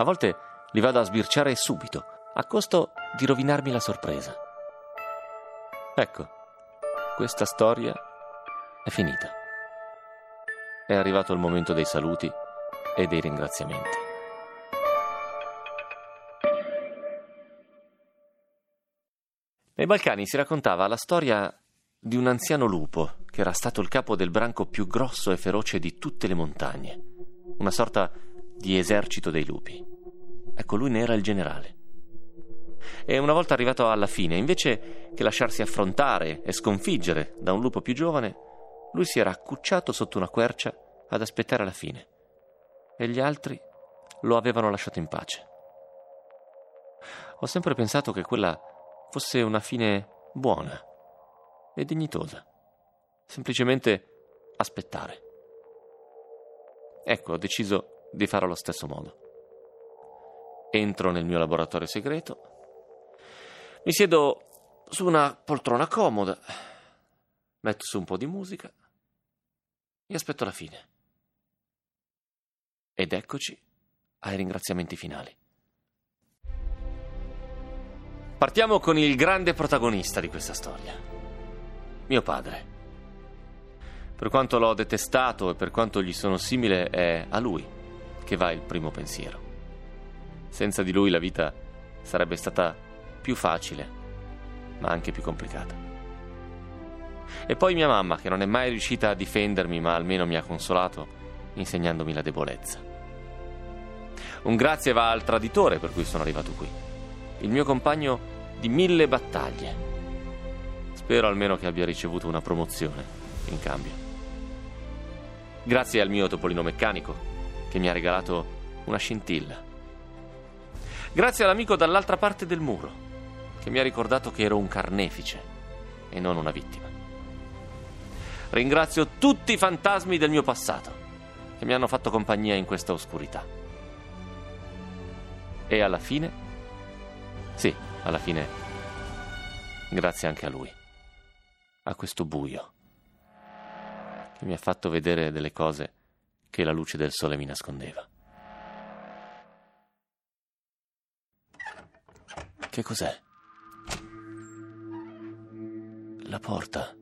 A volte li vado a sbirciare subito, a costo di rovinarmi la sorpresa. Ecco, questa storia è finita. È arrivato il momento dei saluti e dei ringraziamenti. Nei Balcani si raccontava la storia di un anziano lupo che era stato il capo del branco più grosso e feroce di tutte le montagne, una sorta di esercito dei lupi. Ecco, lui ne era il generale. E una volta arrivato alla fine, invece che lasciarsi affrontare e sconfiggere da un lupo più giovane, lui si era accucciato sotto una quercia ad aspettare la fine. E gli altri lo avevano lasciato in pace. Ho sempre pensato che quella fosse una fine buona e dignitosa. Semplicemente aspettare. Ecco, ho deciso di fare allo stesso modo. Entro nel mio laboratorio segreto, mi siedo su una poltrona comoda, metto su un po' di musica e aspetto la fine. Ed eccoci ai ringraziamenti finali. Partiamo con il grande protagonista di questa storia, mio padre. Per quanto l'ho detestato e per quanto gli sono simile, è a lui che va il primo pensiero. Senza di lui la vita sarebbe stata più facile, ma anche più complicata. E poi mia mamma, che non è mai riuscita a difendermi, ma almeno mi ha consolato, insegnandomi la debolezza. Un grazie va al traditore per cui sono arrivato qui, il mio compagno di mille battaglie. Spero almeno che abbia ricevuto una promozione in cambio. Grazie al mio topolino meccanico, che mi ha regalato una scintilla Grazie all'amico dall'altra parte del muro, che mi ha ricordato che ero un carnefice e non una vittima. Ringrazio tutti i fantasmi del mio passato, che mi hanno fatto compagnia in questa oscurità. E alla fine, sì, alla fine, grazie anche a lui, a questo buio, che mi ha fatto vedere delle cose che la luce del sole mi nascondeva. Che cos'è? La porta.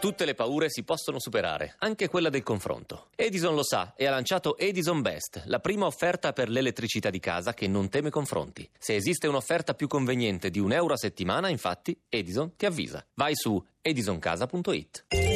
Tutte le paure si possono superare, anche quella del confronto. Edison lo sa e ha lanciato Edison Best, la prima offerta per l'elettricità di casa che non teme confronti. Se esiste un'offerta più conveniente di un euro a settimana, infatti, Edison ti avvisa. Vai su edisoncasa.it.